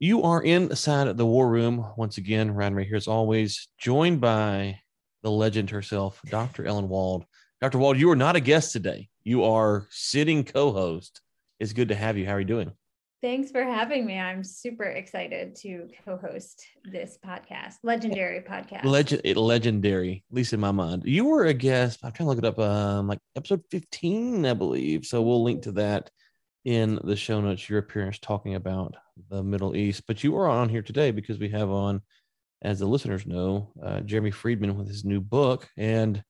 You are inside the war room once again. Ryan Ray here, as always, joined by the legend herself, Dr. Ellen Wald. Dr. Wald, you are not a guest today. You are sitting co-host. It's good to have you. How are you doing? Thanks for having me. I'm super excited to co-host this podcast, legendary podcast. Legend, legendary, at least in my mind. You were a guest. I'm trying to look it up. Um, like episode 15, I believe. So we'll link to that in the show notes. Your appearance talking about the Middle East. But you are on here today because we have on, as the listeners know, uh, Jeremy Friedman with his new book. And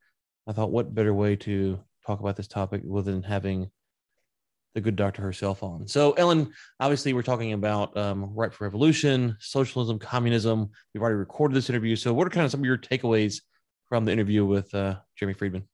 I thought, what better way to talk about this topic than having the good doctor herself on. So, Ellen, obviously, we're talking about um, Ripe for Revolution, socialism, communism. We've already recorded this interview. So, what are kind of some of your takeaways from the interview with uh, Jeremy Friedman?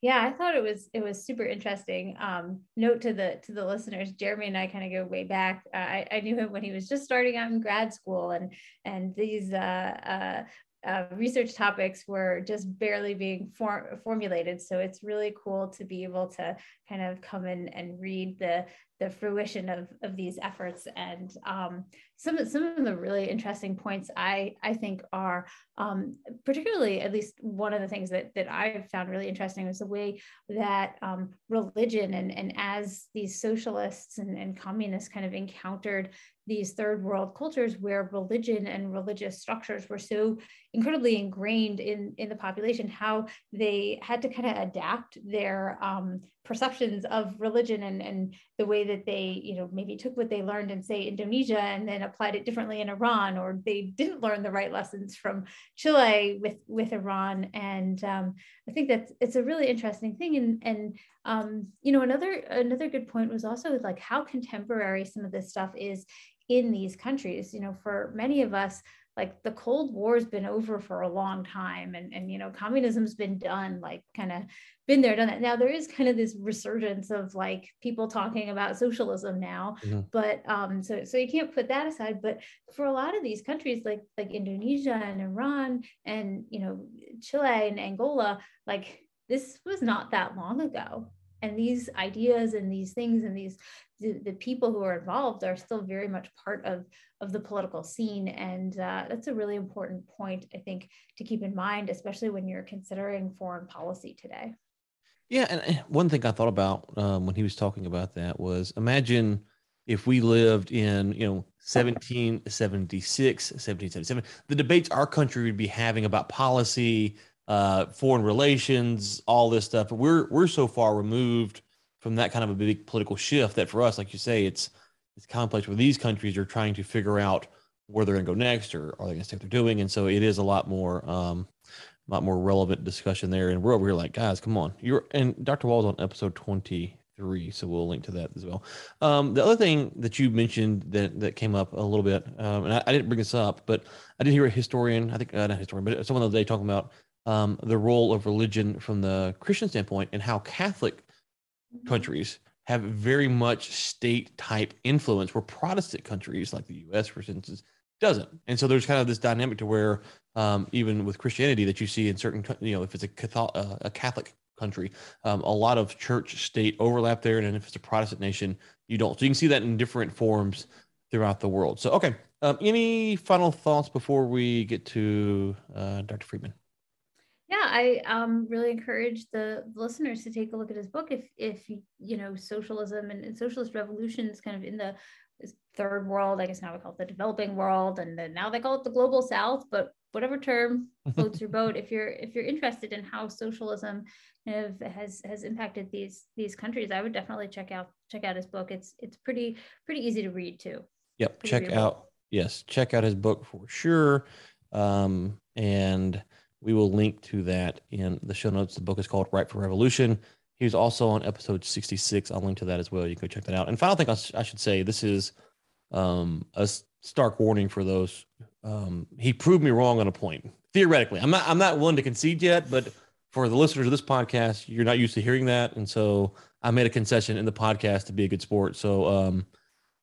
Yeah i thought it was it was super interesting um, note to the to the listeners jeremy and i kind of go way back uh, I, I knew him when he was just starting out in grad school and and these uh, uh, uh, research topics were just barely being for, formulated. So it's really cool to be able to kind of come in and read the the fruition of, of these efforts. And um, some, of, some of the really interesting points I, I think are um, particularly, at least one of the things that, that I found really interesting was the way that um, religion and, and as these socialists and, and communists kind of encountered these third world cultures where religion and religious structures were so incredibly ingrained in, in the population, how they had to kind of adapt their um, perceptions of religion and, and the way that they, you know, maybe took what they learned in, say, Indonesia and then applied it differently in Iran, or they didn't learn the right lessons from Chile with, with Iran. And um, I think that's it's a really interesting thing. And, and um, you know, another another good point was also like how contemporary some of this stuff is in these countries. You know, for many of us, like the cold war has been over for a long time and and you know communism's been done like kind of been there done that now there is kind of this resurgence of like people talking about socialism now mm-hmm. but um so so you can't put that aside but for a lot of these countries like like indonesia and iran and you know chile and angola like this was not that long ago and these ideas and these things and these the, the people who are involved are still very much part of of the political scene. And uh, that's a really important point i think to keep in mind especially when you're considering foreign policy today. Yeah and one thing i thought about um, when he was talking about that was imagine if we lived in you know 1776 1777 the debates our country would be having about policy uh, foreign relations, all this stuff. But we're we're so far removed from that kind of a big political shift that for us, like you say, it's it's complex where these countries are trying to figure out where they're going to go next or are they going to stay what they're doing. And so it is a lot more um, a lot more relevant discussion there. And we're over here like, guys, come on. You're and Dr. Wald's on episode 23, so we'll link to that as well. Um, the other thing that you mentioned that that came up a little bit, um, and I, I, didn't bring this up, but I did hear a historian, I think uh, not historian, but someone the other day talking about um, the role of religion from the Christian standpoint and how Catholic countries have very much state type influence, where Protestant countries like the U.S., for instance, doesn't. And so there's kind of this dynamic to where um, even with Christianity that you see in certain, you know, if it's a Catholic, uh, a Catholic country, um, a lot of church state overlap there, and if it's a Protestant nation, you don't. So you can see that in different forms throughout the world. So okay, um, any final thoughts before we get to uh, Dr. Friedman? Yeah i um, really encourage the listeners to take a look at his book if if you know socialism and, and socialist revolutions kind of in the third world i guess now we call it the developing world and then now they call it the global south but whatever term floats your boat if you're if you're interested in how socialism kind of has has impacted these these countries i would definitely check out check out his book. It's it's pretty pretty easy to read too. Yep pretty check readable. out yes check out his book for sure. Um and we will link to that in the show notes. The book is called Ripe for Revolution. He was also on episode 66. I'll link to that as well. You can go check that out. And final thing I, should say this is um, a stark warning for those. Um, he proved me wrong on a point. Theoretically, I'm not. I'm not willing to concede yet, but for the listeners of this podcast, you're not used to hearing that, and so I made a concession in the podcast to be a good sport. So, um,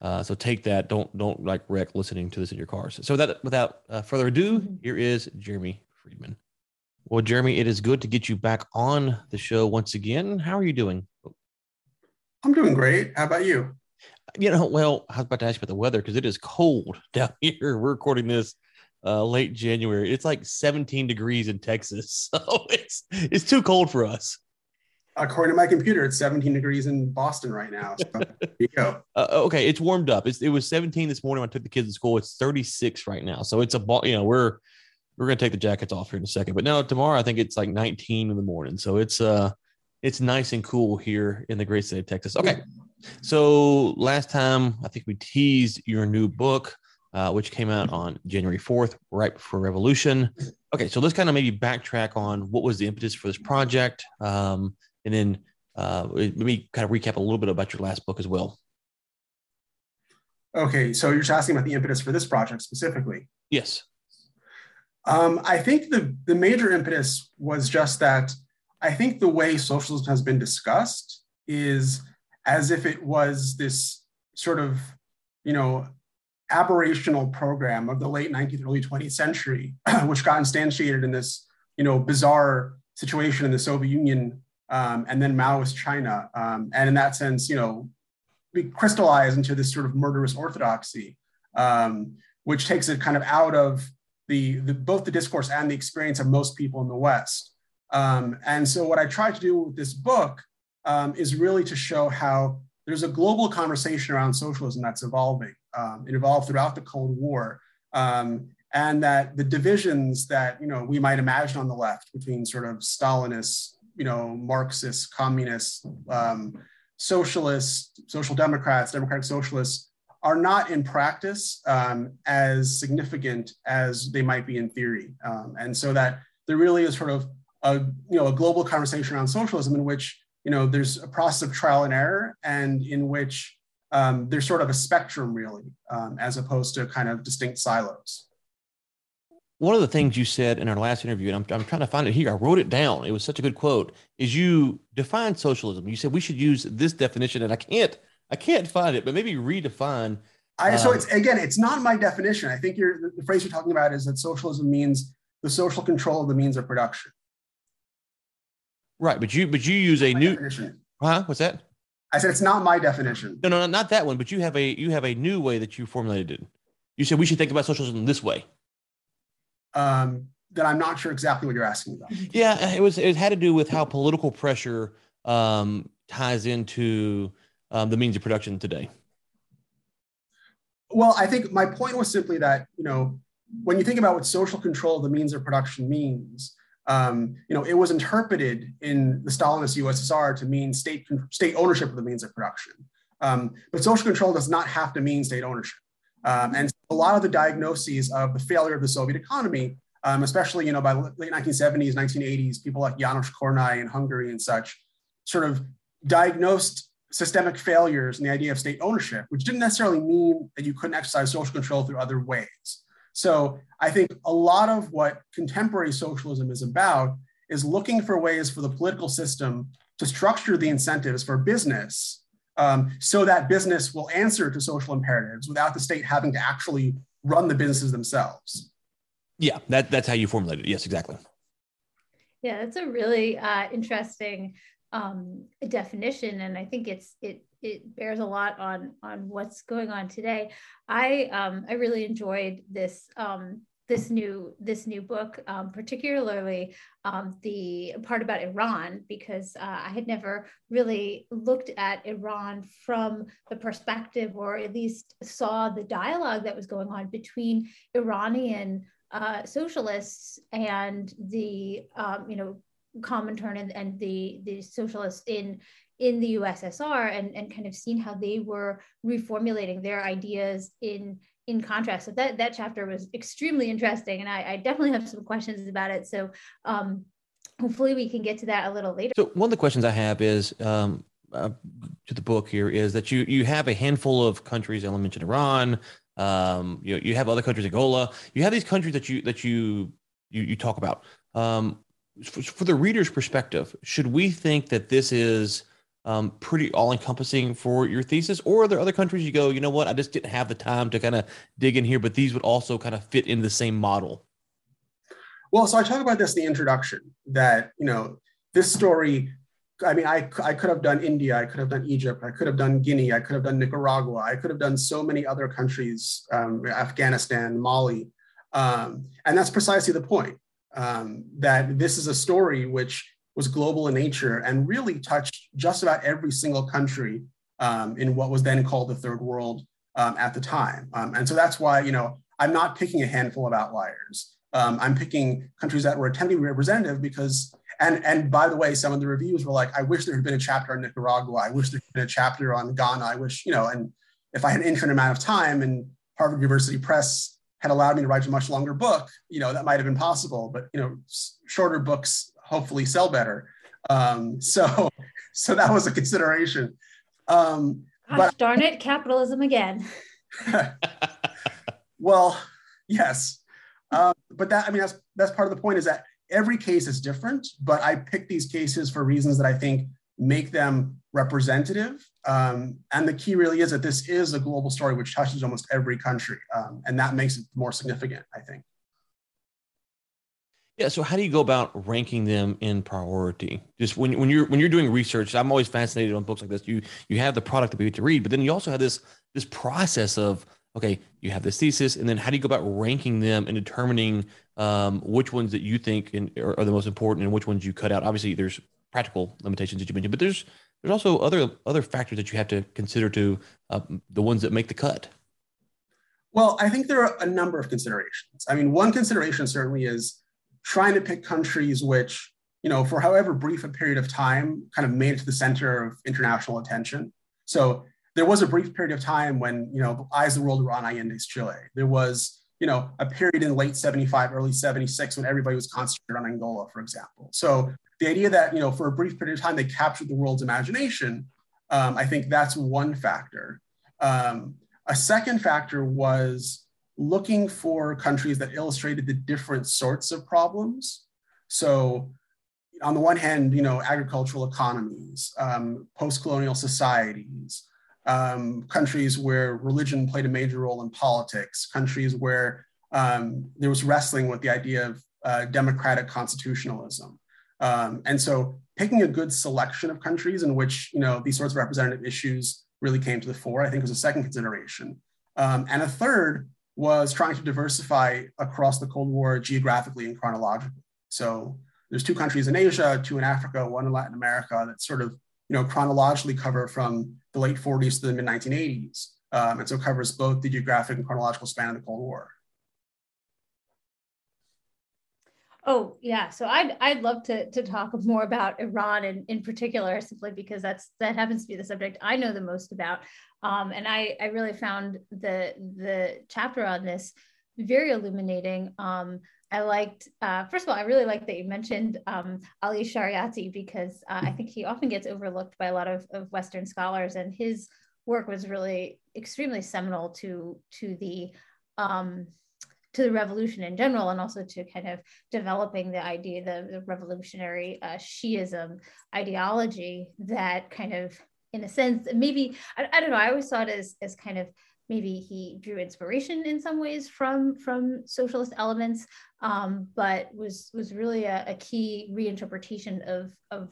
uh, so take that. Don't don't like wreck listening to this in your cars. So that without uh, further ado, mm-hmm. here is Jeremy Friedman. Well, Jeremy, it is good to get you back on the show once again. How are you doing? I'm doing great. How about you? You know, well, I was about to ask you about the weather because it is cold down here. We're recording this uh, late January. It's like 17 degrees in Texas, so it's it's too cold for us. According to my computer, it's 17 degrees in Boston right now. So there you go. Uh, okay, it's warmed up. It's, it was 17 this morning when I took the kids to school. It's 36 right now, so it's a you know we're we're gonna take the jackets off here in a second. But no, tomorrow I think it's like 19 in the morning, so it's uh it's nice and cool here in the great state of Texas. Okay, so last time I think we teased your new book uh, which came out on January 4th, Ripe for Revolution. Okay, so let's kind of maybe backtrack on what was the impetus for this project, um, and then uh, me kind of recap a little bit about your last book as well. Okay, so you're just asking about the impetus for this project specifically. Yes. Um, I think the, the major impetus was just that I think the way socialism has been discussed is as if it was this sort of, you know, aberrational program of the late 19th, early 20th century, which got instantiated in this, you know, bizarre situation in the Soviet Union um, and then Maoist China. Um, and in that sense, you know, we crystallized into this sort of murderous orthodoxy, um, which takes it kind of out of the, the, both the discourse and the experience of most people in the West. Um, and so what I tried to do with this book um, is really to show how there's a global conversation around socialism that's evolving. Um, it evolved throughout the Cold War. Um, and that the divisions that you know we might imagine on the left between sort of Stalinists, you know, Marxists, communists, um, socialists, social democrats, democratic socialists, are not in practice um, as significant as they might be in theory. Um, and so that there really is sort of a you know a global conversation around socialism in which you know there's a process of trial and error, and in which um, there's sort of a spectrum really, um, as opposed to kind of distinct silos. One of the things you said in our last interview, and I'm, I'm trying to find it here, I wrote it down. It was such a good quote. Is you defined socialism? You said we should use this definition, and I can't, I can't find it, but maybe redefine. I, so um, it's again, it's not my definition. I think you're, the phrase you're talking about is that socialism means the social control of the means of production. Right, but you but you use a new definition. huh? What's that? I said it's not my definition. No, no, not that one. But you have a you have a new way that you formulated it. You said we should think about socialism this way. Um, that I'm not sure exactly what you're asking about. Yeah, it was. It had to do with how political pressure um, ties into um, the means of production today. Well, I think my point was simply that you know when you think about what social control of the means of production means, um, you know, it was interpreted in the Stalinist USSR to mean state, state ownership of the means of production. Um, but social control does not have to mean state ownership. Um, and a lot of the diagnoses of the failure of the Soviet economy, um, especially you know by late 1970s, 1980s, people like Janos Kornai in Hungary and such, sort of diagnosed systemic failures in the idea of state ownership, which didn't necessarily mean that you couldn't exercise social control through other ways. So I think a lot of what contemporary socialism is about is looking for ways for the political system to structure the incentives for business um, so that business will answer to social imperatives without the state having to actually run the businesses themselves. Yeah, that, that's how you formulate it. Yes, exactly. Yeah, that's a really uh, interesting um, definition, and I think it's it it bears a lot on on what's going on today. I um, I really enjoyed this um, this new this new book, um, particularly um, the part about Iran, because uh, I had never really looked at Iran from the perspective, or at least saw the dialogue that was going on between Iranian uh, socialists and the um, you know Comintern and, and the the socialists in in the USSR and, and kind of seen how they were reformulating their ideas in in contrast. So that that chapter was extremely interesting, and I, I definitely have some questions about it. So um, hopefully we can get to that a little later. So one of the questions I have is um, uh, to the book here is that you you have a handful of countries. I mentioned Iran. Um, you you have other countries, Angola. You have these countries that you that you you, you talk about. Um, for, the reader's perspective, should we think that this is um, pretty all encompassing for your thesis? Or are there other countries you go, you know what, I just didn't have the time to kind of dig in here, but these would also kind of fit in the same model? Well, so I talk about this in the introduction that, you know, this story I mean, I, I could have done India, I could have done Egypt, I could have done Guinea, I could have done Nicaragua, I could have done so many other countries, um, Afghanistan, Mali. Um, and that's precisely the point um, that this is a story which was global in nature and really touched just about every single country um, in what was then called the third world um, at the time. Um, and so that's why, you know, I'm not picking a handful of outliers. I'm picking countries that were attempting to be representative because and and by the way, some of the reviews were like, I wish there had been a chapter on Nicaragua. I wish there had been a chapter on Ghana. I wish, you know, and if I had an infinite amount of time and Harvard University Press had allowed me to write a much longer book, you know, that might have been possible. But you know, shorter books hopefully sell better. Um, so so that was a consideration. Um, Gosh, but darn it, capitalism again. well, yes. Um, but that I mean that's that's part of the point is that every case is different, but I pick these cases for reasons that I think make them representative. Um, and the key really is that this is a global story which touches almost every country. Um, and that makes it more significant, I think. Yeah. So how do you go about ranking them in priority? Just when, when you're when you're doing research, I'm always fascinated on books like this. You you have the product that we get to read, but then you also have this this process of okay, you have this thesis, and then how do you go about ranking them and determining um, which ones that you think in, are, are, the most important and which ones you cut out? Obviously, there's practical limitations that you mentioned, but there's there's also other other factors that you have to consider to uh, the ones that make the cut. Well, I think there are a number of considerations. I mean, one consideration certainly is trying to pick countries which, you know, for however brief a period of time, kind of made it to the center of international attention. So there was a brief period of time when you know eyes of the world were on Allende's Chile. There was you know a period in late 75 early 76 when everybody was concentrated on angola for example so the idea that you know for a brief period of time they captured the world's imagination um, i think that's one factor um, a second factor was looking for countries that illustrated the different sorts of problems so on the one hand you know agricultural economies um, post-colonial societies um, countries where religion played a major role in politics, countries where um, there was wrestling with the idea of uh, democratic constitutionalism. Um, and so picking a good selection of countries in which you know these sorts of representative issues really came to the fore, I think was a second consideration. Um, and a third was trying to diversify across the Cold War geographically and chronologically. So there's two countries in Asia, two in Africa, one in Latin America that sort of you know, chronologically cover from the late 40s to the mid 1980s. Um, and so covers both the geographic and chronological span of the Cold War. Oh yeah, so I'd I'd love to to talk more about Iran in, in particular, simply because that's that happens to be the subject I know the most about, um, and I I really found the the chapter on this very illuminating. Um, I liked, uh, first of all, I really like that you mentioned um, Ali Shariati because uh, I think he often gets overlooked by a lot of, of Western scholars, and his work was really extremely seminal to to the um, to the revolution in general, and also to kind of developing the idea, the, the revolutionary uh, Shiism ideology that kind of, in a sense, maybe I, I don't know. I always saw it as as kind of maybe he drew inspiration in some ways from from socialist elements um, but was was really a, a, key reinterpretation of of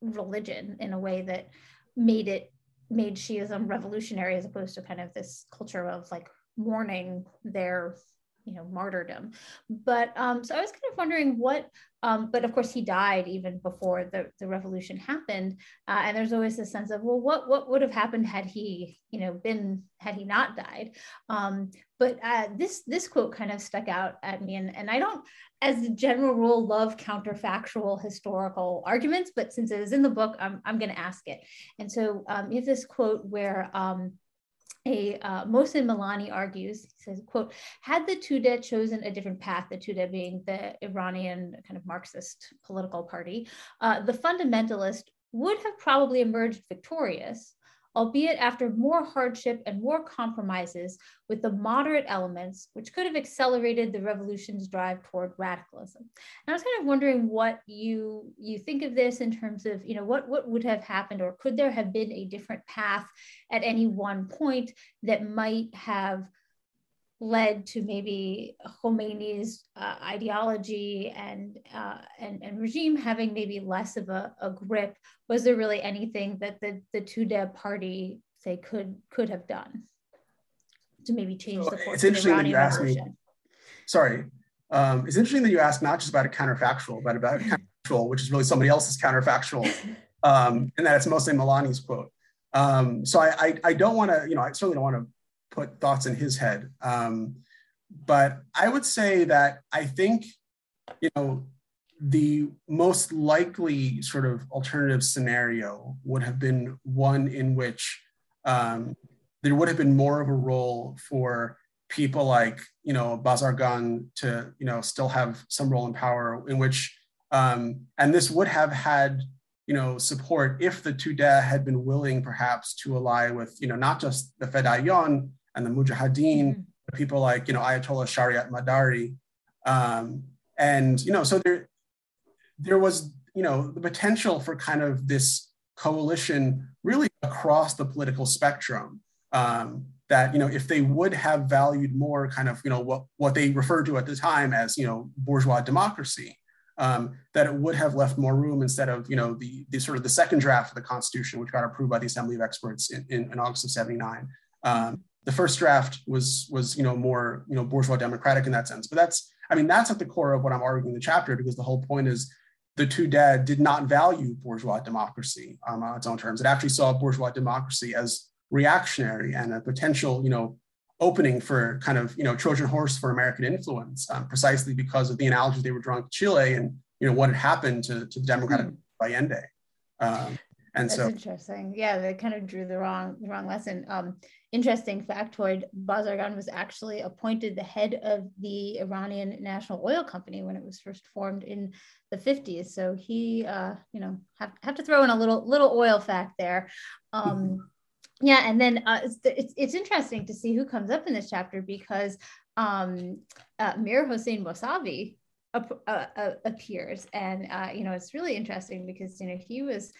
religion in a way that made it made shiism revolutionary as opposed to kind of this culture of like mourning their you know martyrdom but um so i was kind of wondering what um but of course he died even before the, the revolution happened uh, and there's always this sense of well what what would have happened had he you know been had he not died? Um but uh, this this quote kind of stuck out at me and and i don't as a general rule love counterfactual historical arguments but since it is in the book i'm, I'm going to ask it. And so um, you have this quote where um a uh, Milani argues, he says, quote, had the Tudeh chosen a different path, the Tudeh being the Iranian kind of Marxist political party, uh, the fundamentalist would have probably emerged victorious, albeit after more hardship and more compromises with the moderate elements, which could have accelerated the revolution's drive toward radicalism. And I was kind of wondering what you you think of this in terms of, you know, what, what would have happened or could there have been a different path at any one point that might have led to maybe Khomeini's uh, ideology and, uh, and and regime having maybe less of a, a, grip? Was there really anything that the the Tudeh party say could could have done to maybe change so the course it's of the Iranian revolution? Me, sorry, um, it's interesting that you ask not just about a counterfactual, but about a counterfactual, which is really somebody else's counterfactual, um, and that it's mostly Milani's quote. Um, so I, I, I don't want to, you know, I certainly don't want to put thoughts in his head. Um, but I would say that I think, you know, the most likely sort of alternative scenario would have been one in which um, there would have been more of a role for people like, you know, Bazargan to, you know, still have some role in power in which, um, and this would have had you know, support if the Tudeh had been willing perhaps to ally with, you know, not just the Fedayeen and the Mujahideen, mm-hmm. people like, you know, Ayatollah Shariatmadari. Um, and, you know, so there, there was, you know, the potential for kind of this coalition really across the political spectrum. Um, that you know if they would have valued more kind of you know what what they referred to at the time as you know bourgeois democracy um, that it would have left more room instead of you know the, the sort of the second draft of the Constitution, which got approved by the Assembly of Experts in, in, in August of '79. Um, the first draft was was you know more you know bourgeois democratic in that sense, but that's I mean that's at the core of what I'm arguing in the chapter because the whole point is the Tudeh did not value bourgeois democracy um, on its own terms. It actually saw bourgeois democracy as reactionary and a potential you know opening for kind of you know Trojan horse for American influence, um, precisely because of the analogies they were drawing to Chile and you know what had happened to, to the Democratic mm. Allende. Um, and That's so interesting. Yeah, they kind of drew the wrong the wrong lesson. Um, interesting factoid: Bazargan was actually appointed the head of the Iranian National Oil Company when it was first formed in the 50s. So he, uh, you know, have, have to throw in a little little oil fact there. Um, yeah and then uh, it's, it's, it's interesting to see who comes up in this chapter because um, uh, Mir Hossein Mousavi uh, uh, appears and uh, you know it's really interesting because you know he was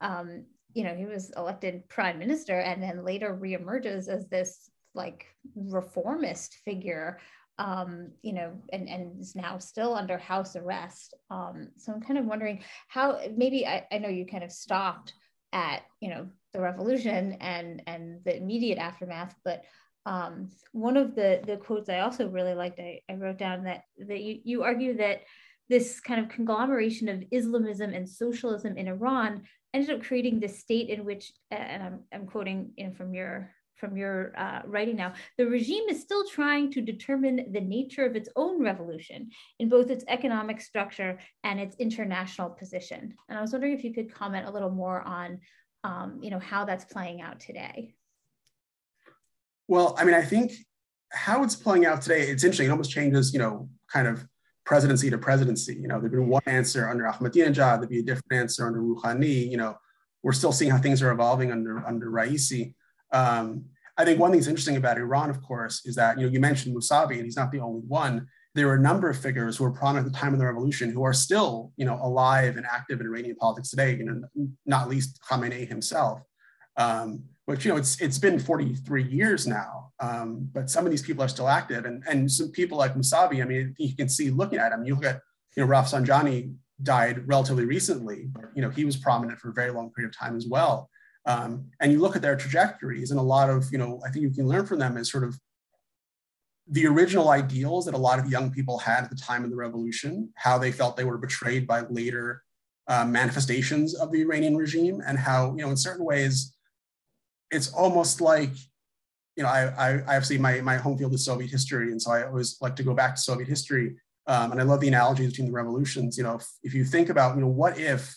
um, you know he was elected prime minister and then later reemerges as this like reformist figure um, you know, and, and is now still under house arrest. Um, so I'm kind of wondering how maybe I, I know you kind of stopped at, you know, the revolution and and the immediate aftermath but um, one of the the quotes i also really liked i, I wrote down that that you, you argue that this kind of conglomeration of islamism and socialism in iran ended up creating this state in which and i'm, I'm quoting in from your from your uh, writing now, the regime is still trying to determine the nature of its own revolution in both its economic structure and its international position. And I was wondering if you could comment a little more on um, you know, how that's playing out today? Well, I mean, I think how it's playing out today, it's interesting. It almost changes, you know, kind of presidency to presidency. You know, there'd been one answer under Ahmadinejad, there'd be a different answer under Rouhani. You know, we're still seeing how things are evolving under under Raisi. Um, I think one thing that's interesting about Iran, of course, is that you know you mentioned Mousavi, and he's not the only one there were a number of figures who were prominent at the time of the revolution who are still, you know, alive and active in Iranian politics today. You know, not least Khamenei himself. Um, which you know, it's it's been 43 years now, um, but some of these people are still active, and and some people like Mousavi. I mean, you can see looking at him. You look at you know, Rafsanjani died relatively recently, but you know, he was prominent for a very long period of time as well. Um, and you look at their trajectories, and a lot of you know, I think you can learn from them is sort of the original ideals that a lot of young people had at the time of the revolution, how they felt they were betrayed by later uh, manifestations of the Iranian regime, and how, you know, in certain ways, it's almost like, you know, I, I, obviously my, my home field is Soviet history, and so I always like to go back to Soviet history. Um, and I love the analogy between the revolutions. You know, if, if you think about, you know, what if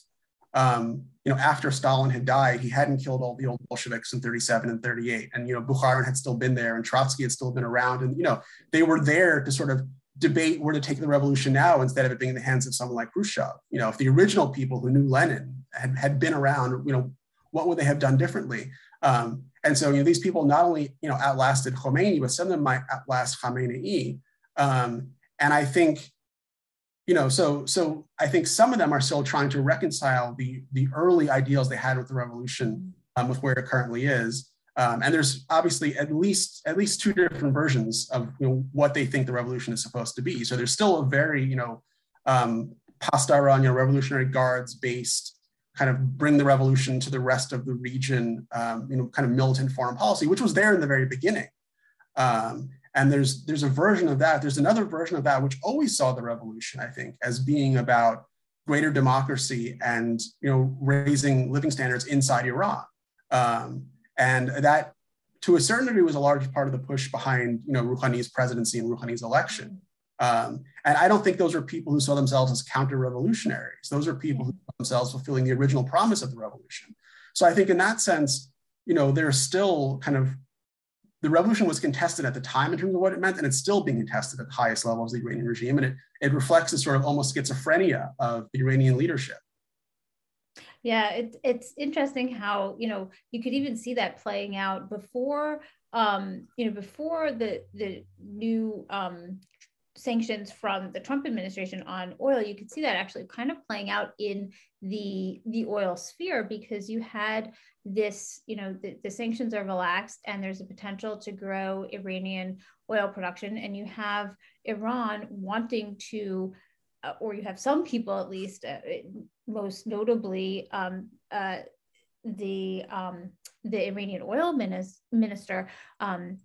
um, you know, after Stalin had died, he hadn't killed all the old Bolsheviks in 37 and 38. And, you know, Bukharin had still been there and Trotsky had still been around. And, you know, they were there to sort of debate where to take the revolution now instead of it being in the hands of someone like Khrushchev. You know, if the original people who knew Lenin had, had been around, you know, what would they have done differently? Um, and so, you know, these people not only, you know, outlasted Khomeini, but some of them might outlast Khamenei. Um, and I think you know, so so I think some of them are still trying to reconcile the the early ideals they had with the revolution um, with where it currently is. Um, and there's obviously at least at least two different versions of you know, what they think the revolution is supposed to be. So there's still a very you know um, Pasdaran, you know, Revolutionary Guards based kind of bring the revolution to the rest of the region, um, you know, kind of militant foreign policy, which was there in the very beginning. Um, and there's there's a version of that. There's another version of that which always saw the revolution, I think, as being about greater democracy and you know raising living standards inside Iran. Um, and that, to a certain degree, was a large part of the push behind you know Rouhani's presidency and Rouhani's election. Um, and I don't think those are people who saw themselves as counter-revolutionaries. Those are people who saw themselves fulfilling the original promise of the revolution. So I think in that sense, you know, there's still kind of the revolution was contested at the time in terms of what it meant, and it's still being contested at the highest levels of the Iranian regime. And it, it reflects a sort of almost schizophrenia of the Iranian leadership. Yeah, it, it's interesting how, you know, you could even see that playing out before, um, you know, before the, the new um, sanctions from the Trump administration on oil, you could see that actually kind of playing out in the the oil sphere because you had this, you know, the, the sanctions are relaxed and there's a potential to grow Iranian oil production, and you have Iran wanting to, uh, or you have some people at least, uh, most notably um, uh, the um, the Iranian oil minister um,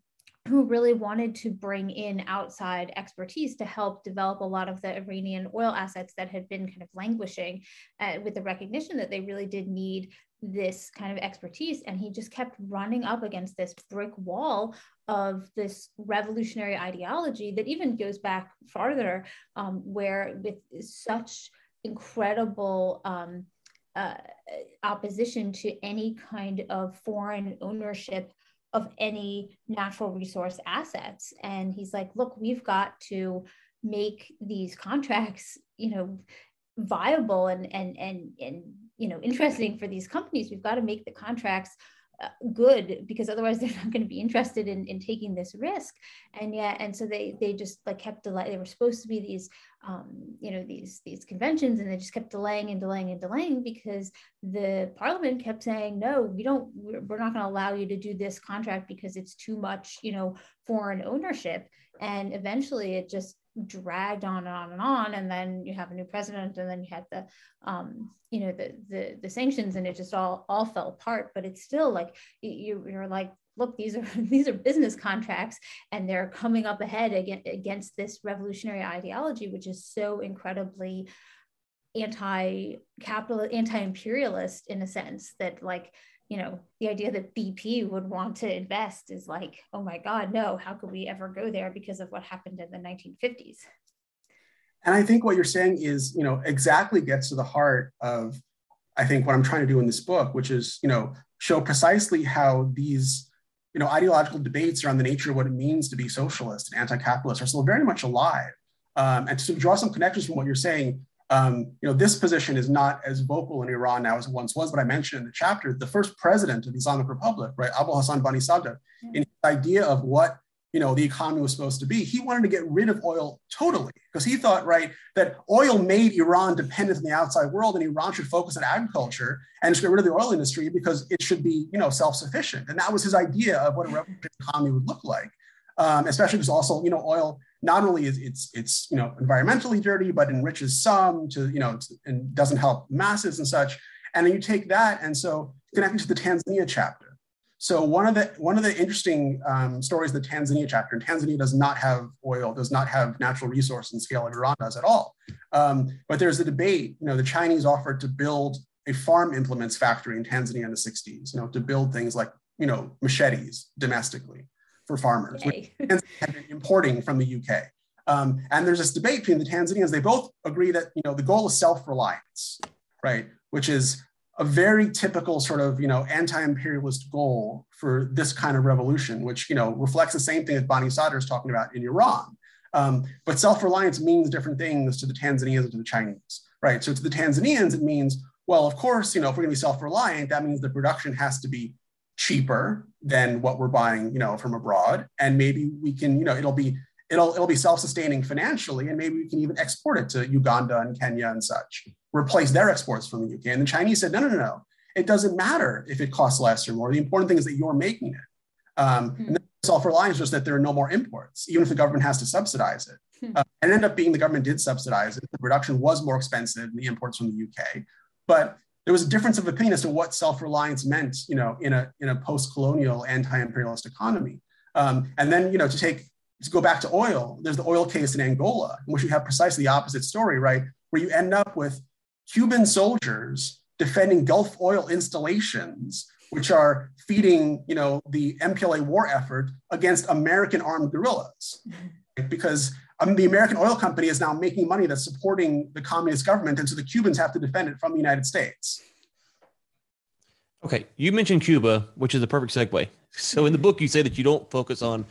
who really wanted to bring in outside expertise to help develop a lot of the Iranian oil assets that had been kind of languishing uh, with the recognition that they really did need this kind of expertise. And he just kept running up against this brick wall of this revolutionary ideology that even goes back farther, um, where with such incredible um, uh, opposition to any kind of foreign ownership of any natural resource assets. And he's like, look, we've got to make these contracts, you know, viable and and and and you know interesting for these companies. We've got to make the contracts good because otherwise they're not going to be interested in, in taking this risk. And yeah and so they they just like kept delaying they were supposed to be these um, you know these these conventions and they just kept delaying and delaying and delaying because the parliament kept saying no we don't we're, we're not going to allow you to do this contract because it's too much you know foreign ownership. And eventually it just dragged on and on and on and then you have a new president and then you had the um, you know the, the the sanctions and it just all all fell apart. But it's still like you, you're like look these are these are business contracts and they're coming up ahead against, against this revolutionary ideology which is so incredibly anti-capital anti-imperialist in a sense that like you know, the idea that BP would want to invest is like, oh my God, no, how could we ever go there because of what happened in the 1950s? And I think what you're saying is, you know, exactly gets to the heart of, I think, what I'm trying to do in this book, which is, you know, show precisely how these, you know, ideological debates around the nature of what it means to be socialist and anti-capitalist are still very much alive. Um, and to draw some connections from what you're saying, um, you know, this position is not as vocal in Iran now as it once was, but I mentioned in the chapter, the first president of the Islamic Republic, right, Abu Hassan Bani Sadr, yeah. in his idea of what you know the economy was supposed to be, he wanted to get rid of oil totally because he thought, right, that oil made Iran dependent on the outside world, and Iran should focus on agriculture and just get rid of the oil industry because it should be, you know, self-sufficient. And that was his idea of what a revolutionary economy would look like. Um, especially because also, you know, oil not only is it's it's you know environmentally dirty, but enriches some to you know and doesn't help masses and such. And then you take that and so connecting to the Tanzania chapter. So one of the one of the interesting um, stories, the Tanzania chapter, and Tanzania does not have oil, does not have natural resource and scale like Iran does at all. Um, but there's a debate. You know, the Chinese offered to build a farm implements factory in Tanzania in the 60s. You know, to build things like you know machetes domestically for farmers, which have been importing from the UK. Um, and there's this debate between the Tanzanians. They both agree that you know the goal is self-reliance, right? Which is a very typical sort of you know anti-imperialist goal for this kind of revolution, which you know reflects the same thing that Bani Sadr is talking about in Iran. Um, but self-reliance means different things to the Tanzanians and to the Chinese, right? So to the Tanzanians, it means well, of course, you know, if we're going to be self-reliant, that means the production has to be cheaper than what we're buying, you know, from abroad. And maybe we can, you know, it'll be it'll it'll be self-sustaining financially, and maybe we can even export it to Uganda and Kenya and such, replace their exports from the UK. And the Chinese said, no, no, no, no. it doesn't matter if it costs less or more. The important thing is that you're making it. Um, mm-hmm. And self-reliance was that there are no more imports, even if the government has to subsidize it. Hmm. Uh, and ended up being the government did subsidize it. The production was more expensive than the imports from the UK. But there was a difference of opinion as to what self-reliance meant, you know, in a in a post-colonial anti-imperialist economy. Um, and then, you know, to take to go back to oil, there's the oil case in Angola, in which you have precisely the opposite story, right? Where you end up with Cuban soldiers defending Gulf oil installations, which are feeding, you know, the MPLA war effort against American armed guerrillas, because um, the American oil company is now making money that's supporting the communist government, and so the Cubans have to defend it from the United States. Okay, you mentioned Cuba, which is the perfect segue. So in the book, you say that you don't focus on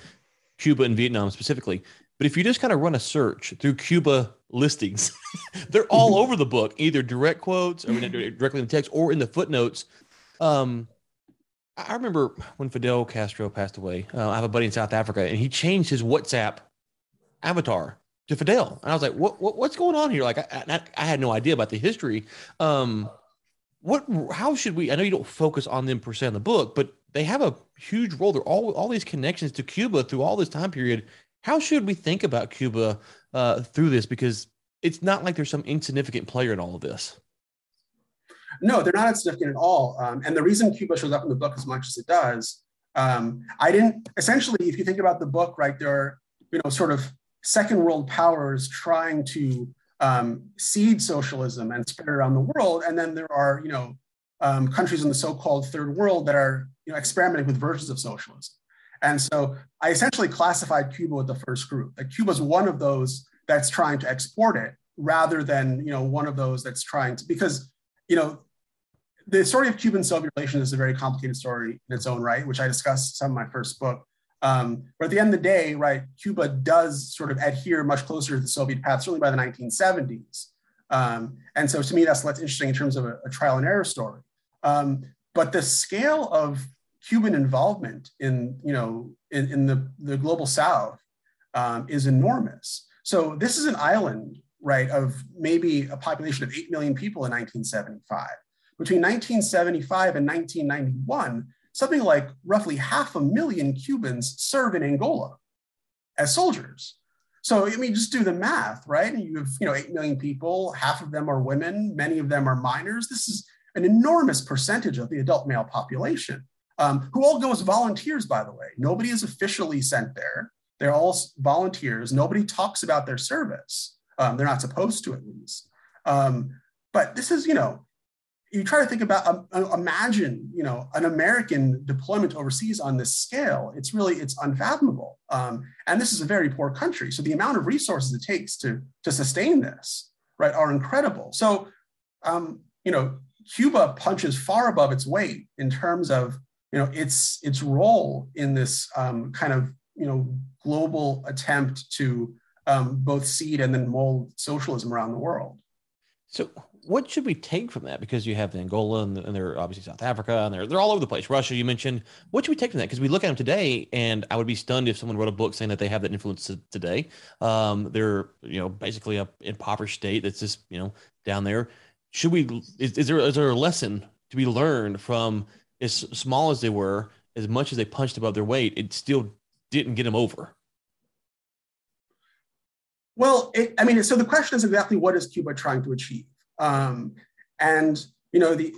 Cuba and Vietnam specifically, but if you just kind of run a search through Cuba listings, they're all over the book, either direct quotes or directly in the text or in the footnotes. Um, I remember when Fidel Castro passed away. Uh, I have a buddy in South Africa, and he changed his WhatsApp avatar to Fidel, and I was like, "What? what what's going on here?" Like, I, I, I had no idea about the history. Um, what? How should we? I know you don't focus on them per se in the book, but they have a huge role. They're all all these connections to Cuba through all this time period. How should we think about Cuba uh, through this? Because it's not like there's some insignificant player in all of this. No, they're not insignificant at all. Um, and the reason Cuba shows up in the book as much as it does, um, I didn't essentially, if you think about the book, right, there are, you know, sort of second world powers trying to um, seed socialism and spread it around the world. And then there are, you know, um, countries in the so-called third world that are, you know, experimenting with versions of socialism. And so I essentially classified Cuba with the first group. That Cuba's one of those that's trying to export it rather than, you know, one of those that's trying to, because, you know, the story of Cuban Soviet relations is a very complicated story in its own right, which I discussed some in my first book. Um, but at the end of the day, right, Cuba does sort of adhere much closer to the Soviet path, certainly by the 1970s. Um, and so to me, that's less interesting in terms of a, a trial and error story. Um, but the scale of Cuban involvement in, you know, in, in the, the global South um, is enormous. So this is an island, right, of maybe a population of 8 million people in 1975. Between 1975 and 1991, something like roughly half a million Cubans serve in Angola as soldiers. So I mean, just do the math, right? And you have, you know, 8 million people, half of them are women, many of them are minors. This is an enormous percentage of the adult male population, um, who all go as volunteers, by the way. Nobody is officially sent there. They're all volunteers. Nobody talks about their service. Um, they're not supposed to, at least. Um, but this is, you know, you try to think about um, uh, imagine you know an american deployment overseas on this scale. It's really it's unfathomable. Um, and this is a very poor country. So the amount of resources it takes to to sustain this right are incredible. So um, you know cuba punches far above its weight in terms of you know its its role in this um, kind of you know global attempt to um, both seed and then mold socialism around the world. So what should we take from that? Because you have Angola and, and they're obviously South Africa and they're they're all over the place. Russia, you mentioned. What should we take from that? Because we look at them today, and I would be stunned if someone wrote a book saying that they have that influence today. Um, they're you know basically a impoverished state that's just you know down there. Should we? Is, is there is there a lesson to be learned from as small as they were, as much as they punched above their weight, it still didn't get them over. Well, it, I mean, so the question is exactly what is Cuba trying to achieve? Um, and you know the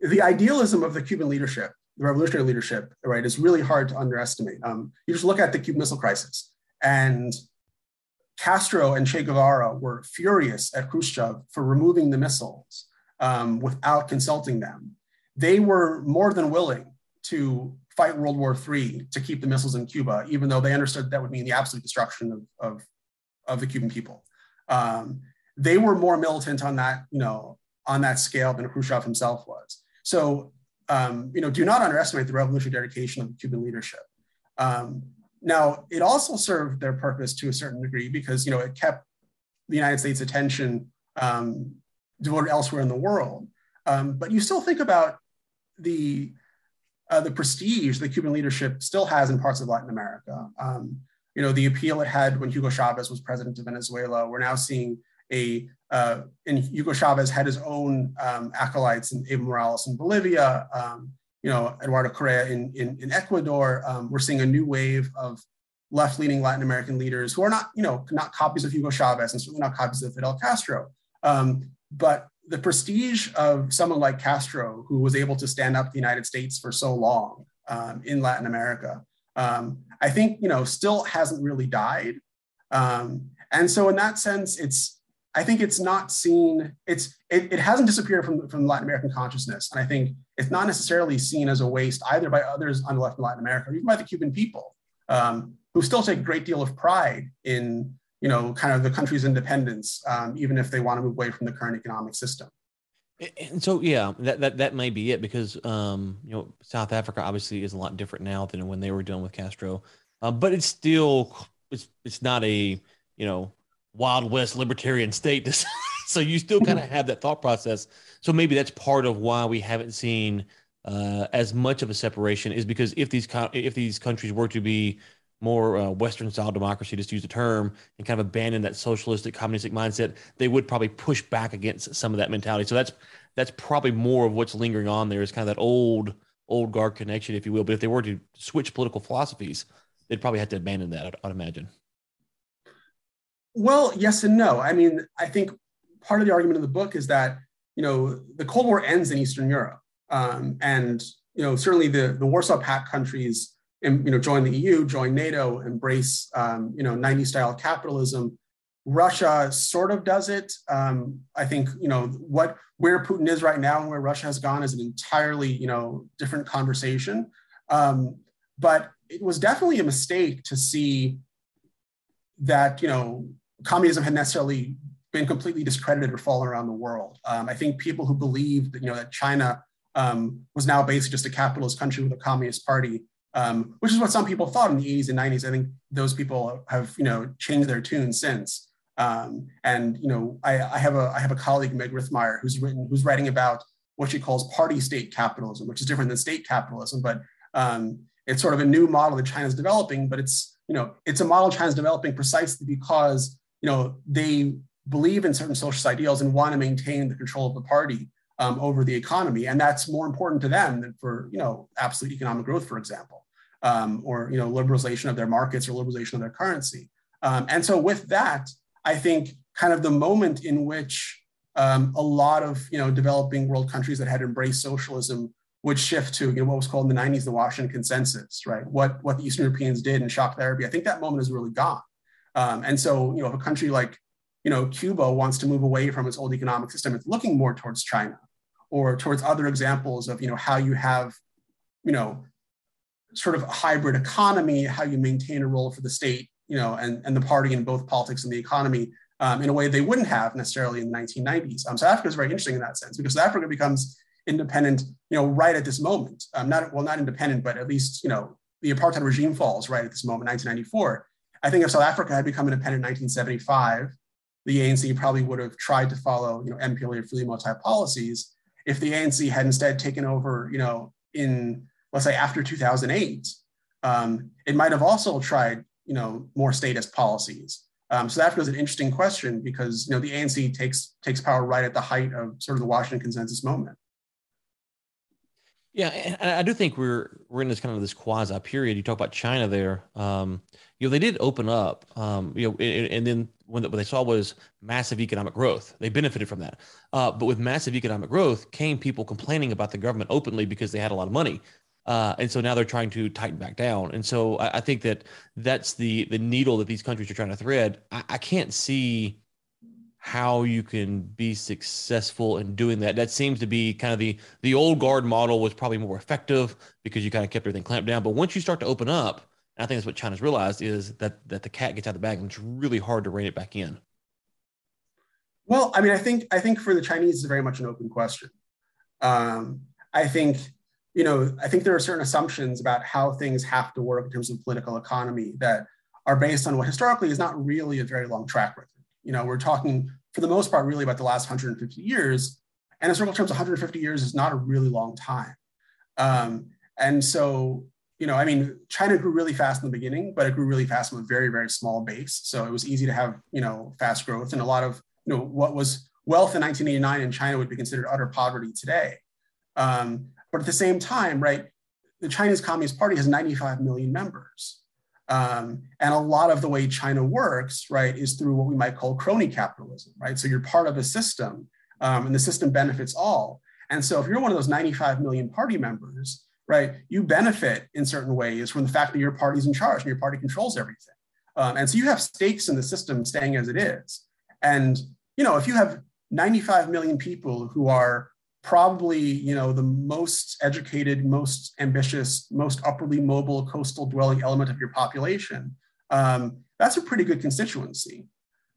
the idealism of the Cuban leadership, the revolutionary leadership, right, is really hard to underestimate. Um, you just look at the Cuban Missile Crisis, and Castro and Che Guevara were furious at Khrushchev for removing the missiles um, without consulting them. They were more than willing to fight World War III to keep the missiles in Cuba, even though they understood that would mean the absolute destruction of, of, of the Cuban people. Um, they were more militant on that, you know, on that scale than Khrushchev himself was. So, um, you know, do not underestimate the revolutionary dedication of the Cuban leadership. Um, now, it also served their purpose to a certain degree because, you know, it kept the United States' attention um, devoted elsewhere in the world. Um, but you still think about the uh, the prestige the Cuban leadership still has in parts of Latin America. Um, you know, the appeal it had when Hugo Chavez was president of Venezuela. We're now seeing a uh, and Hugo Chavez had his own um, acolytes in Evo Morales in Bolivia, um, you know, Eduardo Correa in, in, in Ecuador. Um, we're seeing a new wave of left-leaning Latin American leaders who are not, you know, not copies of Hugo Chavez and certainly not copies of Fidel Castro. Um, but the prestige of someone like Castro, who was able to stand up the United States for so long um, in Latin America, um, I think, you know, still hasn't really died. and so in that sense, it's I think it's not seen, it's it, it hasn't disappeared from, from Latin American consciousness. And I think it's not necessarily seen as a waste either by others on the left in Latin America or even by the Cuban people, um, who still take a great deal of pride in you know, kind of the country's independence, um, even if they want to move away from the current economic system. And so, yeah, that, that, that may be it because, um, you know, South Africa obviously is a lot different now than when they were dealing with Castro, uh, but it's still, it's, it's not a, you know, wild west libertarian state so you still kind of have that thought process so maybe that's part of why we haven't seen uh, as much of a separation is because if these if these countries were to be more uh, Western style democracy, just use the term, and kind of abandon that socialistic communistic mindset, they would probably push back against some of that mentality. So that's that's probably more of what's lingering on there is kind of that old old guard connection, if you will. But if they were to switch political philosophies, they'd probably have to abandon that. I'd, I'd imagine. Well, yes and no. I mean, I think part of the argument of the book is that you know the Cold War ends in Eastern Europe, um, and you know certainly the the Warsaw Pact countries, you know, join the EU, join NATO, embrace um, you know 90s style capitalism. Russia sort of does it. Um, I think you know what where Putin is right now and where Russia has gone is an entirely you know different conversation. Um, but it was definitely a mistake to see that you know communism had necessarily been completely discredited or fallen around the world. Um, I think people who believed that you know that China um, was now basically just a capitalist country with a communist party, um, which is what some people thought in the 80s and 90s. I think those people have you know changed their tune since. Um, and you know, I, I, have a I have a colleague Meg Rithmire who's written who's writing about what she calls party state capitalism, which is different than state capitalism, but um, it's sort of a new model that China's developing. But it's you know it's a model China's developing precisely because you know, they believe in certain socialist ideals and want to maintain the control of the party um, over the economy. And that's more important to them than for, you know, absolute economic growth, for example, um, or, you know, liberalization of their markets or liberalization of their currency. Um, and so with that, I think kind of the moment in which um, a lot of, you know, developing world countries that had embraced socialism would shift to, you know, what was called in the 90s, the Washington Consensus, right? What, what the Eastern Europeans did in shock therapy. I think that moment is really gone. Um, and so, you know, if a country like, you know, Cuba wants to move away from its old economic system, it's looking more towards China or towards other examples of, you know, how you have, you know, sort of a hybrid economy, how you maintain a role for the state, you know, and, and the party in both politics and the economy um, in a way they wouldn't have necessarily in the 1990s. Um, South Africa is very interesting in that sense because South Africa becomes independent, you know, right at this moment. Um, not well, not independent, but at least you know the apartheid regime falls right at this moment, 1994. I think if South Africa had become independent in 1975, the ANC probably would have tried to follow, you know, MPLA or Frelimo type policies. If the ANC had instead taken over, you know, in let's say after 2008, um, it might have also tried, you know, more statist policies. Um, so that was an interesting question because you know the ANC takes takes power right at the height of sort of the Washington Consensus moment. Yeah, and I do think we're we're in this kind of this quasi period. You talk about China there. Um, you know, they did open up. Um, you know, and, and then when the, what they saw was massive economic growth. They benefited from that. Uh, but with massive economic growth came people complaining about the government openly because they had a lot of money. Uh, and so now they're trying to tighten back down. And so I, I, think that that's the the needle that these countries are trying to thread. I, I can't see how you can be successful in doing that. That seems to be kind of the the old guard model was probably more effective because you kind of kept everything clamped down. But once you start to open up, I think that's what China's realized is that that the cat gets out of the bag and it's really hard to rein it back in. Well, I mean, I think I think for the Chinese, it's very much an open question. Um, I think you know, I think there are certain assumptions about how things have to work in terms of political economy that are based on what historically is not really a very long track record. You know, we're talking for the most part really about the last 150 years. And in historical terms, 150 years is not a really long time. Um, and so, you know, I mean, China grew really fast in the beginning, but it grew really fast from a very, very small base. So it was easy to have, you know, fast growth. And a lot of you know, what was wealth in 1989 in China would be considered utter poverty today. Um, but at the same time, right, the Chinese Communist Party has 95 million members. Um, and a lot of the way China works, right, is through what we might call crony capitalism, right? So you're part of a system um, and the system benefits all. And so if you're one of those 95 million party members, right, you benefit in certain ways from the fact that your party's in charge and your party controls everything. Um, and so you have stakes in the system staying as it is. And, you know, if you have 95 million people who are probably you know the most educated most ambitious most upwardly mobile coastal dwelling element of your population um, that's a pretty good constituency.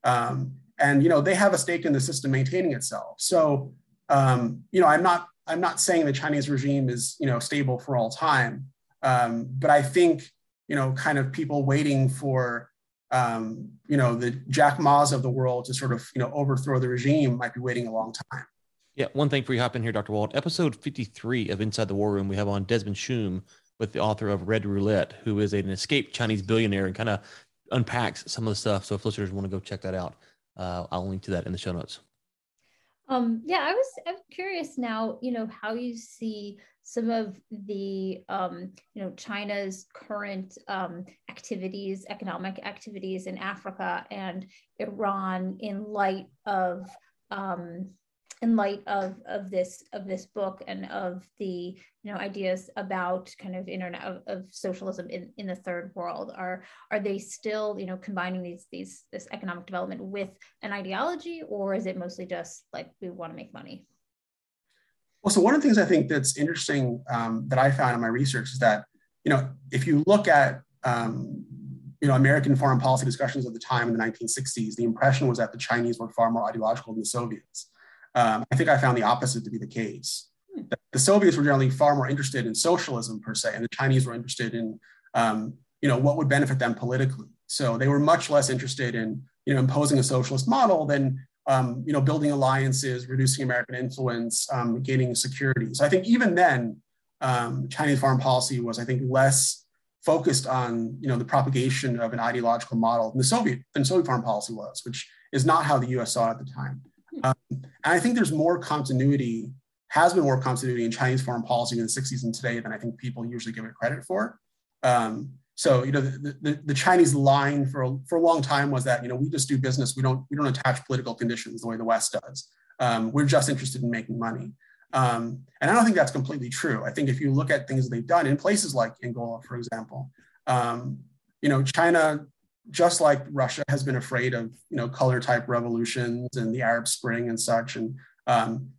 Um, and you know they have a stake in the system maintaining itself. So um, you know i'm not i'm not saying the chinese regime is you know stable for all time um, but i think you know kind of people waiting for um, you know the jack ma's of the world to sort of you know overthrow the regime might be waiting a long time yeah, one thing for you hop in here, Dr. Wald. Episode 53 of Inside the War Room, we have on Desmond Shum with the author of Red Roulette, who is an escaped Chinese billionaire and kind of unpacks some of the stuff. So if listeners want to go check that out, uh, I'll link to that in the show notes. Um, yeah, I was I'm curious now, you know, how you see some of the, um, you know, China's current um, activities, economic activities in Africa and Iran in light of um, in light of of this of this book and of the you know ideas about kind of internet of, of socialism in, in the third world are are they still you know combining these these this economic development with an ideology or is it mostly just like we want to make money well so one of the things i think that's interesting um, that i found in my research is that you know if you look at um, you know, American foreign policy discussions at the time in the 1960s, the impression was that the Chinese were far more ideological than the Soviets. Um, I think I found the opposite to be the case. Hmm. The Soviets were generally far more interested in socialism per se, and the Chinese were interested in, um, you know, what would benefit them politically. So they were much less interested in, you know, imposing a socialist model than, um, you know, building alliances, reducing American influence, um, gaining security. So I think even then, um, Chinese foreign policy was, I think, less focused on, you know, the propagation of an ideological model than the Soviet than Soviet foreign policy was, which is not how the U.S. saw it at the time. And I think there's more continuity, has been more continuity in Chinese foreign policy in the 60s and today than I think people usually give it credit for. Um, so, you know, the, the, the, Chinese line for a, for a long time was that, you know, we just do business. We don't, we don't attach political conditions the way the West does. Um, we're just interested in making money. Um, and I don't think that's completely true. I think if you look at things they've done in places like Angola, for example, um, you know, China just like Russia has been afraid of, you know, color type revolutions and the Arab Spring and such, and um,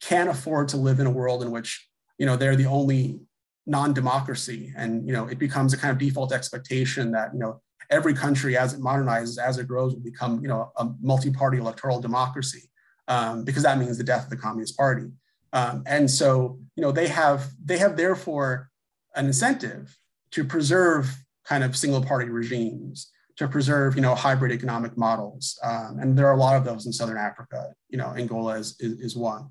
can't afford to live in a world in which, you know, they're the only non-democracy, and you know, it becomes a kind of default expectation that, you know, every country as it modernizes, as it grows, will become, you know, a multi-party electoral democracy, um, because that means the death of the Communist Party. Um, and so, you know, they have they have therefore an incentive to preserve kind of single party regimes to preserve, you know, hybrid economic models. Um, and there are a lot of those in Southern Africa. You know, Angola is, is, is one.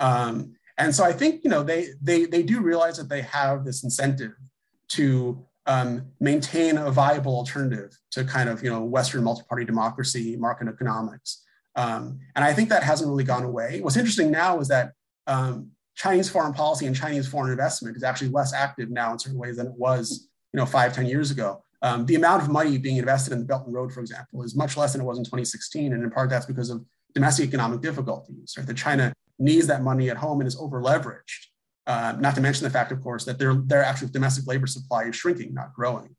Um, and so I think, you know, they, they, they do realize that they have this incentive to um, maintain a viable alternative to kind of, you know, Western multi-party democracy, market economics. Um, and I think that hasn't really gone away. What's interesting now is that um, Chinese foreign policy and Chinese foreign investment is actually less active now in certain ways than it was, you know, five, ten years ago. Um, the amount of money being invested in the Belt and Road, for example, is much less than it was in 2016. And in part, that's because of domestic economic difficulties, right? That China needs that money at home and is over leveraged. Uh, not to mention the fact, of course, that their, their actual domestic labor supply is shrinking, not growing.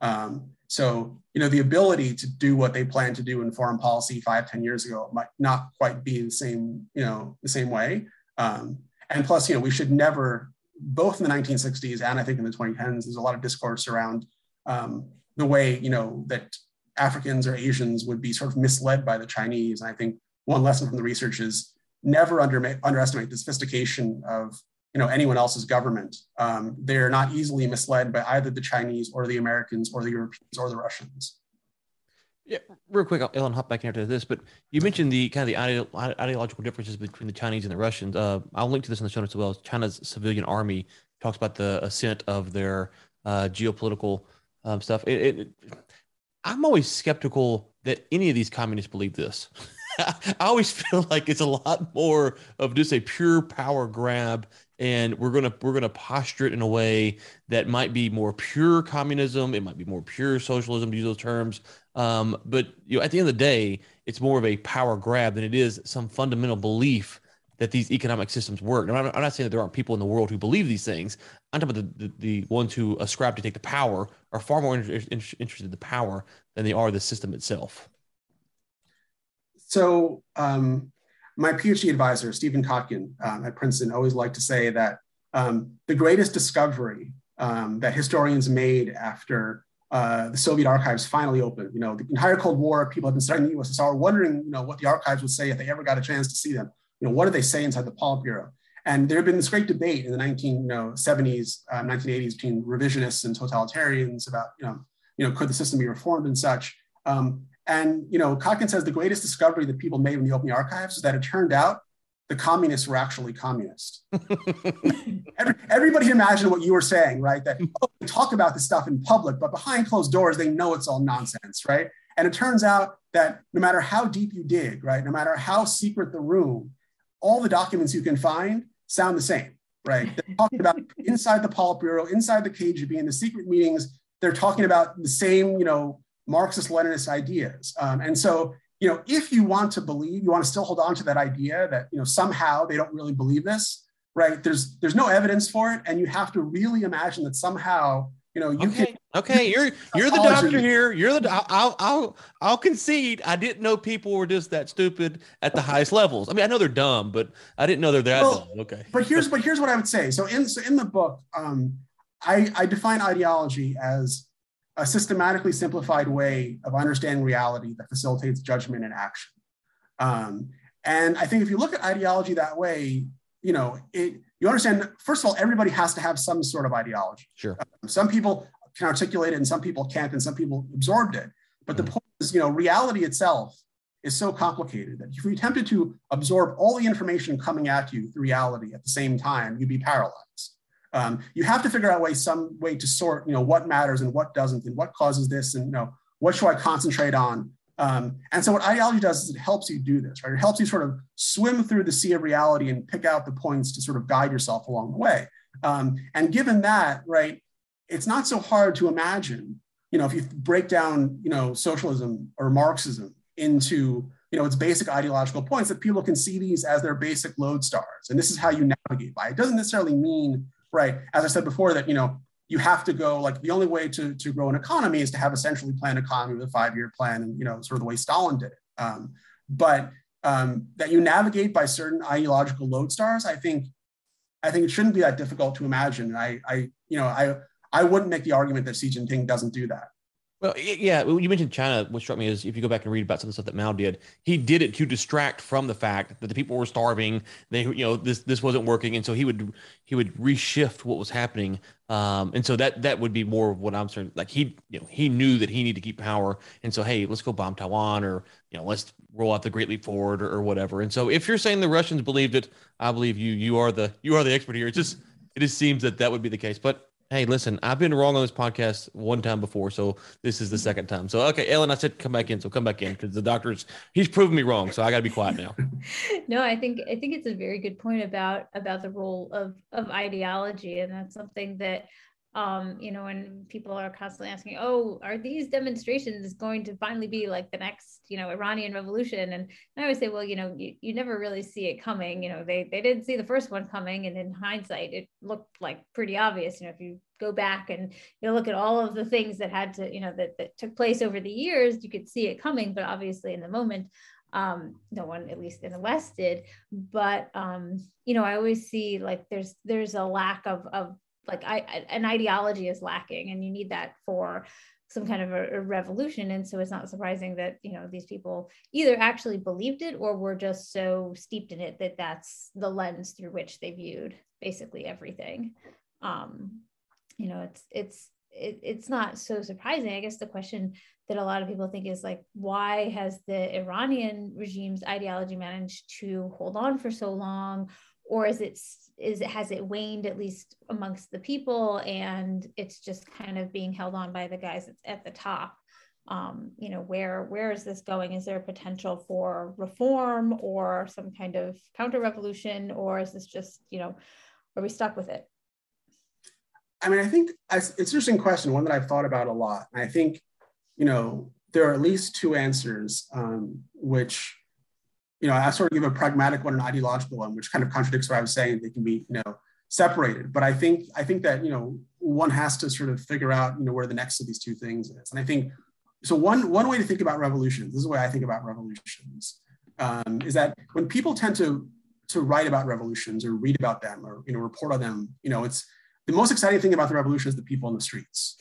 Um, so, you know, the ability to do what they plan to do in foreign policy five, ten years ago might not quite be the same, you know, the same way. Um, and plus, you know, we should never, both in the 1960s and I think in the 2010s, there's a lot of discourse around um, the way you know that Africans or Asians would be sort of misled by the Chinese. And I think one lesson from the research is never under, underestimate the sophistication of you know anyone else's government. Um, they're not easily misled by either the Chinese or the Americans or the Europeans or the Russians. Yeah, real quick, Ellen, hop back in into this, but you mentioned the kind of the ideological differences between the Chinese and the Russians. Uh, I'll link to this in the show notes as well. China's civilian army talks about the ascent of their uh, geopolitical um, stuff. It, it, I'm always skeptical that any of these communists believe this. I always feel like it's a lot more of just a pure power grab and we're gonna we're gonna posture it in a way that might be more pure communism. It might be more pure socialism to use those terms. Um, but you know, at the end of the day, it's more of a power grab than it is some fundamental belief that these economic systems work. I'm not, I'm not saying that there aren't people in the world who believe these things. I'm talking about the, the, the ones who ascribe to take the power are far more inter- interested in the power than they are the system itself. So um, my PhD advisor, Stephen Kotkin um, at Princeton, always liked to say that um, the greatest discovery um, that historians made after uh, the Soviet archives finally opened, you know, the entire Cold War, people have been studying the USSR, wondering, you know, what the archives would say if they ever got a chance to see them. You know, what do they say inside the Politburo? And there had been this great debate in the 1970s, uh, 1980s between revisionists and totalitarians about, you know, you know, could the system be reformed and such. Um, and you know, Kotkin says the greatest discovery that people made in the open archives is that it turned out the communists were actually communist. Every, everybody imagine what you were saying, right? That oh, they talk about this stuff in public, but behind closed doors, they know it's all nonsense, right? And it turns out that no matter how deep you dig, right, no matter how secret the room, all the documents you can find sound the same, right? They're talking about inside the Politburo, inside the KGB, in the secret meetings, they're talking about the same, you know, Marxist Leninist ideas. Um, and so, you know, if you want to believe, you want to still hold on to that idea that, you know, somehow they don't really believe this, right? There's there's no evidence for it. And you have to really imagine that somehow, you know, you okay. can okay, you're you're the doctor here. You're the I'll I'll I'll concede. I didn't know people were just that stupid at the highest levels. I mean, I know they're dumb, but I didn't know they're that well, dumb. Okay. But here's but here's what I would say. So in so in the book, um, I, I define ideology as a systematically simplified way of understanding reality that facilitates judgment and action. Um, and I think if you look at ideology that way, you know, it, you understand, first of all, everybody has to have some sort of ideology. Sure. Um, some people can articulate it and some people can't, and some people absorbed it. But mm-hmm. the point is, you know, reality itself is so complicated that if you attempted to absorb all the information coming at you through reality at the same time, you'd be paralyzed. Um, you have to figure out a way some way to sort, you know, what matters and what doesn't, and what causes this, and you know, what should I concentrate on. Um, and so what ideology does is it helps you do this, right? It helps you sort of swim through the sea of reality and pick out the points to sort of guide yourself along the way. Um, and given that, right, it's not so hard to imagine, you know, if you break down, you know, socialism or Marxism into, you know, its basic ideological points, that people can see these as their basic lodestars. And this is how you navigate by. It doesn't necessarily mean right? As I said before, that you know you have to go like the only way to, to grow an economy is to have a centrally planned economy with a five-year plan and you know sort of the way Stalin did it. Um, but um, that you navigate by certain ideological lodestars, I think I think it shouldn't be that difficult to imagine. I, I you know I I wouldn't make the argument that Xi Jinping doesn't do that. Well, yeah, you mentioned China. What struck me is if you go back and read about some of the stuff that Mao did, he did it to distract from the fact that the people were starving. They, you know, this this wasn't working, and so he would he would reshift what was happening. Um, and so that that would be more of what I'm saying. Like he, you know, he knew that he needed to keep power, and so hey, let's go bomb Taiwan, or you know, let's roll out the Great Leap Forward, or, or whatever. And so if you're saying the Russians believed it, I believe you. You are the you are the expert here. It just it just seems that that would be the case, but Hey, listen, I've been wrong on this podcast one time before, so this is the mm-hmm. second time. So, okay, Ellen, I said come back in, so come back in because the doctor's he's proven me wrong, so I got to be quiet now. no, I think I think it's a very good point about about the role of of ideology, and that's something that um, you know, when people are constantly asking, oh, are these demonstrations going to finally be like the next, you know, Iranian revolution? And I always say, well, you know, you, you never really see it coming. You know, they, they didn't see the first one coming. And in hindsight, it looked like pretty obvious. You know, if you go back and you know, look at all of the things that had to, you know, that, that took place over the years, you could see it coming. But obviously in the moment, um, no one, at least in the West did. But, um, you know, I always see like there's, there's a lack of, of like I, an ideology is lacking and you need that for some kind of a, a, revolution. And so it's not surprising that you know these people either actually believed it or were just so steeped in it that that's the lens through which they viewed basically everything. Um you know it's it's it, it's not so surprising. I guess the question that a lot of people think is like why has the iranian regime's ideology managed to hold on for so long or is it is it has it waned at least amongst the people? And it's just kind of being held on by the guys at the top. Um, you know where where is this going? Is there a potential for reform or some kind of counter revolution or is this just you know are we stuck with it? I mean i think it's an interesting question one that i've thought about a lot. I think you know there are at least two answers um, which you know i sort of give a pragmatic one and an ideological one which kind of contradicts what i was saying. They can be you know separated. But i think i think that you know one has to sort of figure out you know where the next of these two things is. And i think so one one way to think about revolutions, this is the way I think about revolutions, um, is that when people tend to to write about revolutions or read about them or you know report on them, you know, it's the most exciting thing about the revolution is the people in the streets,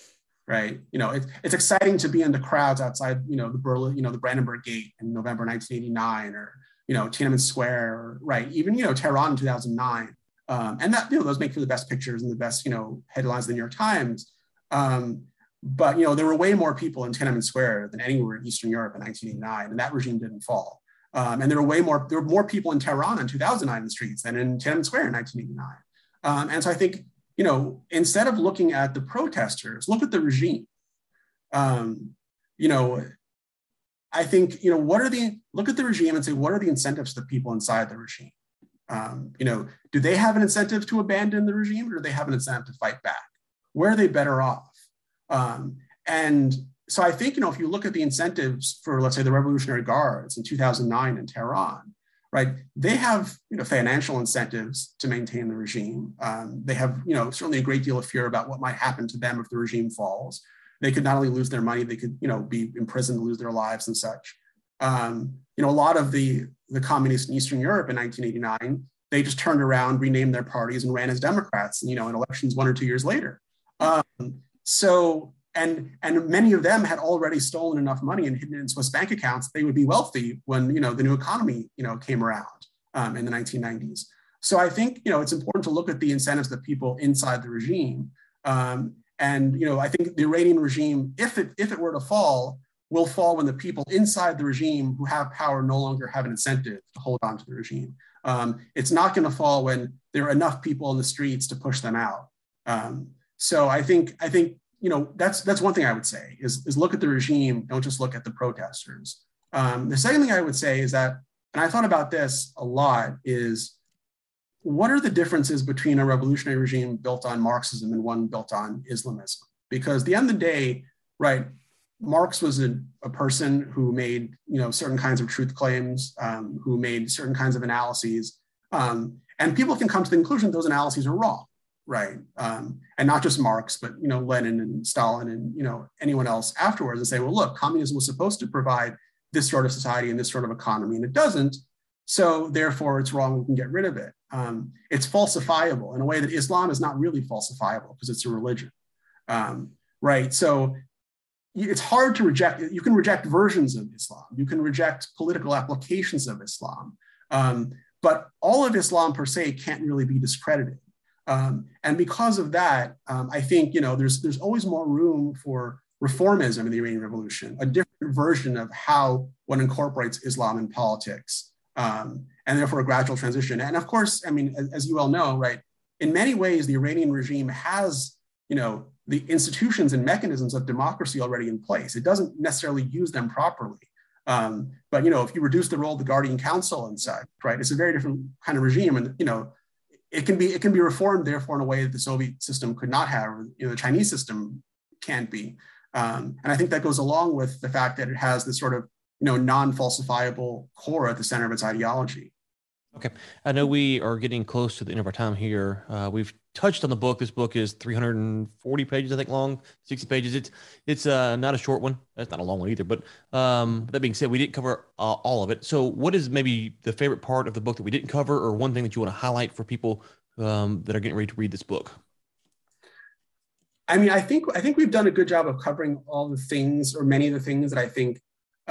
right? You know, it, it's exciting to be in the crowds outside, you know, the Berlin, you know, the Brandenburg Gate in November 1989, or you know, Tiananmen Square, right? Even you know, Tehran in 2009, um, and that you know, those make for the best pictures and the best you know headlines in the New York Times. Um, but you know, there were way more people in Tiananmen Square than anywhere in Eastern Europe in 1989, and that regime didn't fall. Um, and there were way more there were more people in Tehran in 2009 in the streets than in Tiananmen Square in 1989. Um, and so I think you know, instead of looking at the protesters, look at the regime. Um, you know, I think you know what are the look at the regime and say what are the incentives to the people inside the regime. Um, you know, do they have an incentive to abandon the regime, or do they have an incentive to fight back? Where are they better off? Um, and so I think, you know, if you look at the incentives for, let's say, the Revolutionary Guards in 2009 in Tehran, right, they have, you know, financial incentives to maintain the regime. Um, they have, you know, certainly a great deal of fear about what might happen to them if the regime falls. They could not only lose their money, they could, you know, be imprisoned, lose their lives and such. Um, you know, a lot of the, the communists in Eastern Europe in 1989, they just turned around, renamed their parties and ran as Democrats, you know, in elections one or two years later. Um, so, and and many of them had already stolen enough money and hidden it in Swiss bank accounts. They would be wealthy when you know the new economy you know came around um, in the 1990s. So I think you know it's important to look at the incentives of people inside the regime. Um, and you know I think the Iranian regime, if it if it were to fall, will fall when the people inside the regime who have power no longer have an incentive to hold on to the regime. Um, it's not going to fall when there are enough people in the streets to push them out. Um, so I think I think you know that's that's one thing I would say is, is look at the regime, don't just look at the protesters. Um, the second thing I would say is that, and I thought about this a lot, is what are the differences between a revolutionary regime built on Marxism and one built on Islamism? Because the end of the day, right, Marx was a, a person who made you know certain kinds of truth claims, um, who made certain kinds of analyses, um, and people can come to the conclusion those analyses are wrong right? Um, and not just Marx, but you know Lenin and Stalin and you know anyone else afterwards, and say, well, look, communism was supposed to provide this sort of society and this sort of economy, and it doesn't. So therefore, it's wrong. We can get rid of it. Um, it's falsifiable in a way that Islam is not really falsifiable because it's a religion, um, right? So it's hard to reject. You can reject versions of Islam. You can reject political applications of Islam. Um, but all of Islam per se can't really be discredited. Um, and because of that, um, I think you know there's there's always more room for reformism in the Iranian Revolution, a different version of how one incorporates Islam in politics, um, and therefore a gradual transition. And of course, I mean, as, as you all know, right, in many ways, the Iranian regime has you know the institutions and mechanisms of democracy already in place. It doesn't necessarily use them properly. Um, but you know, if you reduce the role of the Guardian Council and such, right, it's a very different kind of regime. And you know, it can be it can be reformed therefore in a way that the Soviet system could not have, you know, the Chinese system can't be. Um, and I think that goes along with the fact that it has this sort of you know non-falsifiable core at the center of its ideology. Okay, I know we are getting close to the end of our time here. Uh, we've touched on the book. This book is 340 pages, I think, long, 60 pages. It's it's uh, not a short one. that's not a long one either. But um, that being said, we didn't cover uh, all of it. So, what is maybe the favorite part of the book that we didn't cover, or one thing that you want to highlight for people um, that are getting ready to read this book? I mean, I think I think we've done a good job of covering all the things, or many of the things that I think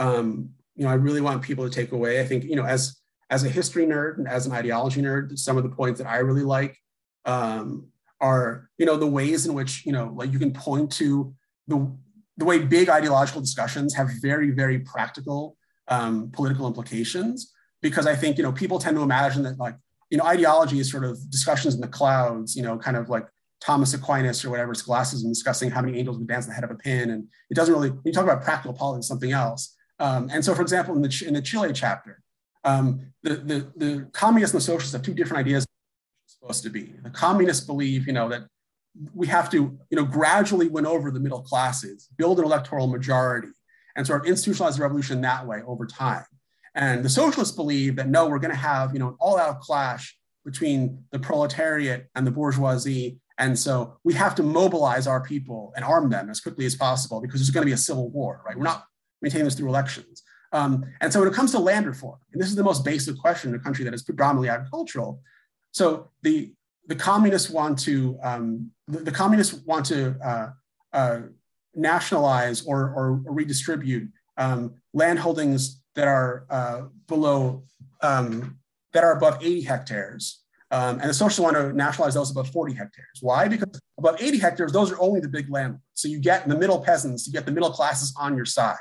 um, you know I really want people to take away. I think you know as as a history nerd and as an ideology nerd, some of the points that I really like um, are, you know, the ways in which, you know, like you can point to the, the way big ideological discussions have very, very practical um, political implications. Because I think, you know, people tend to imagine that like, you know, ideology is sort of discussions in the clouds, you know, kind of like Thomas Aquinas or whatever scholasticism discussing how many angels would dance on the head of a pin. And it doesn't really, when you talk about practical politics, something else. Um, and so, for example, in the, in the Chile chapter, um, the, the, the communists and the socialists have two different ideas supposed to be. The communists believe, you know, that we have to, you know, gradually win over the middle classes, build an electoral majority, and sort of institutionalize the revolution that way over time. And the socialists believe that no, we're going to have, you know, an all-out clash between the proletariat and the bourgeoisie. And so we have to mobilize our people and arm them as quickly as possible because there's going to be a civil war, right? We're not maintaining this through elections. Um, and so when it comes to land reform, and this is the most basic question in a country that is predominantly agricultural. So the the communists want to um, the, the, communists want to uh, uh, nationalize or, or, redistribute um, land holdings that are uh, below um, that are above 80 hectares. Um, and the socialists want to nationalize those above 40 hectares. Why? Because above 80 hectares, those are only the big landlords. So you get the middle peasants, you get the middle classes on your side.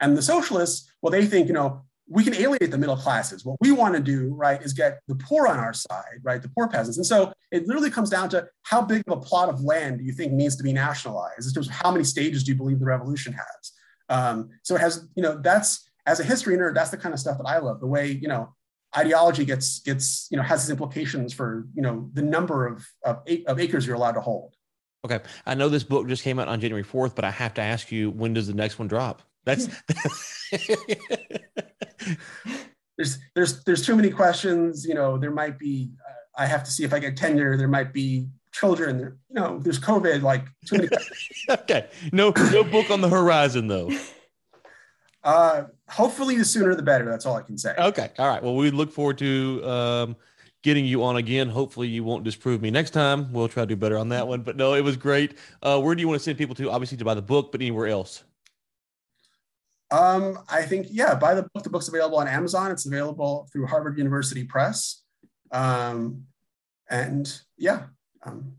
And the socialists, well, they think, you know, we can alienate the middle classes. What we want to do, right, is get the poor on our side, right, the poor peasants. And so it literally comes down to how big of a plot of land do you think needs to be nationalized in terms of how many stages do you believe the revolution has? Um, so it has, you know, that's as a history nerd, that's the kind of stuff that I love. The way, you know, ideology gets gets, you know, has its implications for, you know, the number of of, of acres you're allowed to hold. Okay, I know this book just came out on January fourth, but I have to ask you, when does the next one drop? That's there's there's there's too many questions. You know, there might be. Uh, I have to see if I get tenure. There might be children. There, you know, there's COVID. Like too many. okay, no no book on the horizon though. Uh, hopefully, the sooner the better. That's all I can say. Okay, all right. Well, we look forward to um, getting you on again. Hopefully, you won't disprove me next time. We'll try to do better on that one. But no, it was great. Uh, where do you want to send people to? Obviously, to buy the book, but anywhere else. Um, I think, yeah, buy the book. The book's available on Amazon. It's available through Harvard University Press. Um, and yeah, um,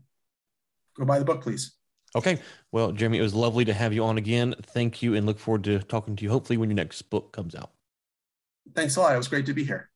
go buy the book, please. Okay. Well, Jeremy, it was lovely to have you on again. Thank you and look forward to talking to you hopefully when your next book comes out. Thanks a lot. It was great to be here.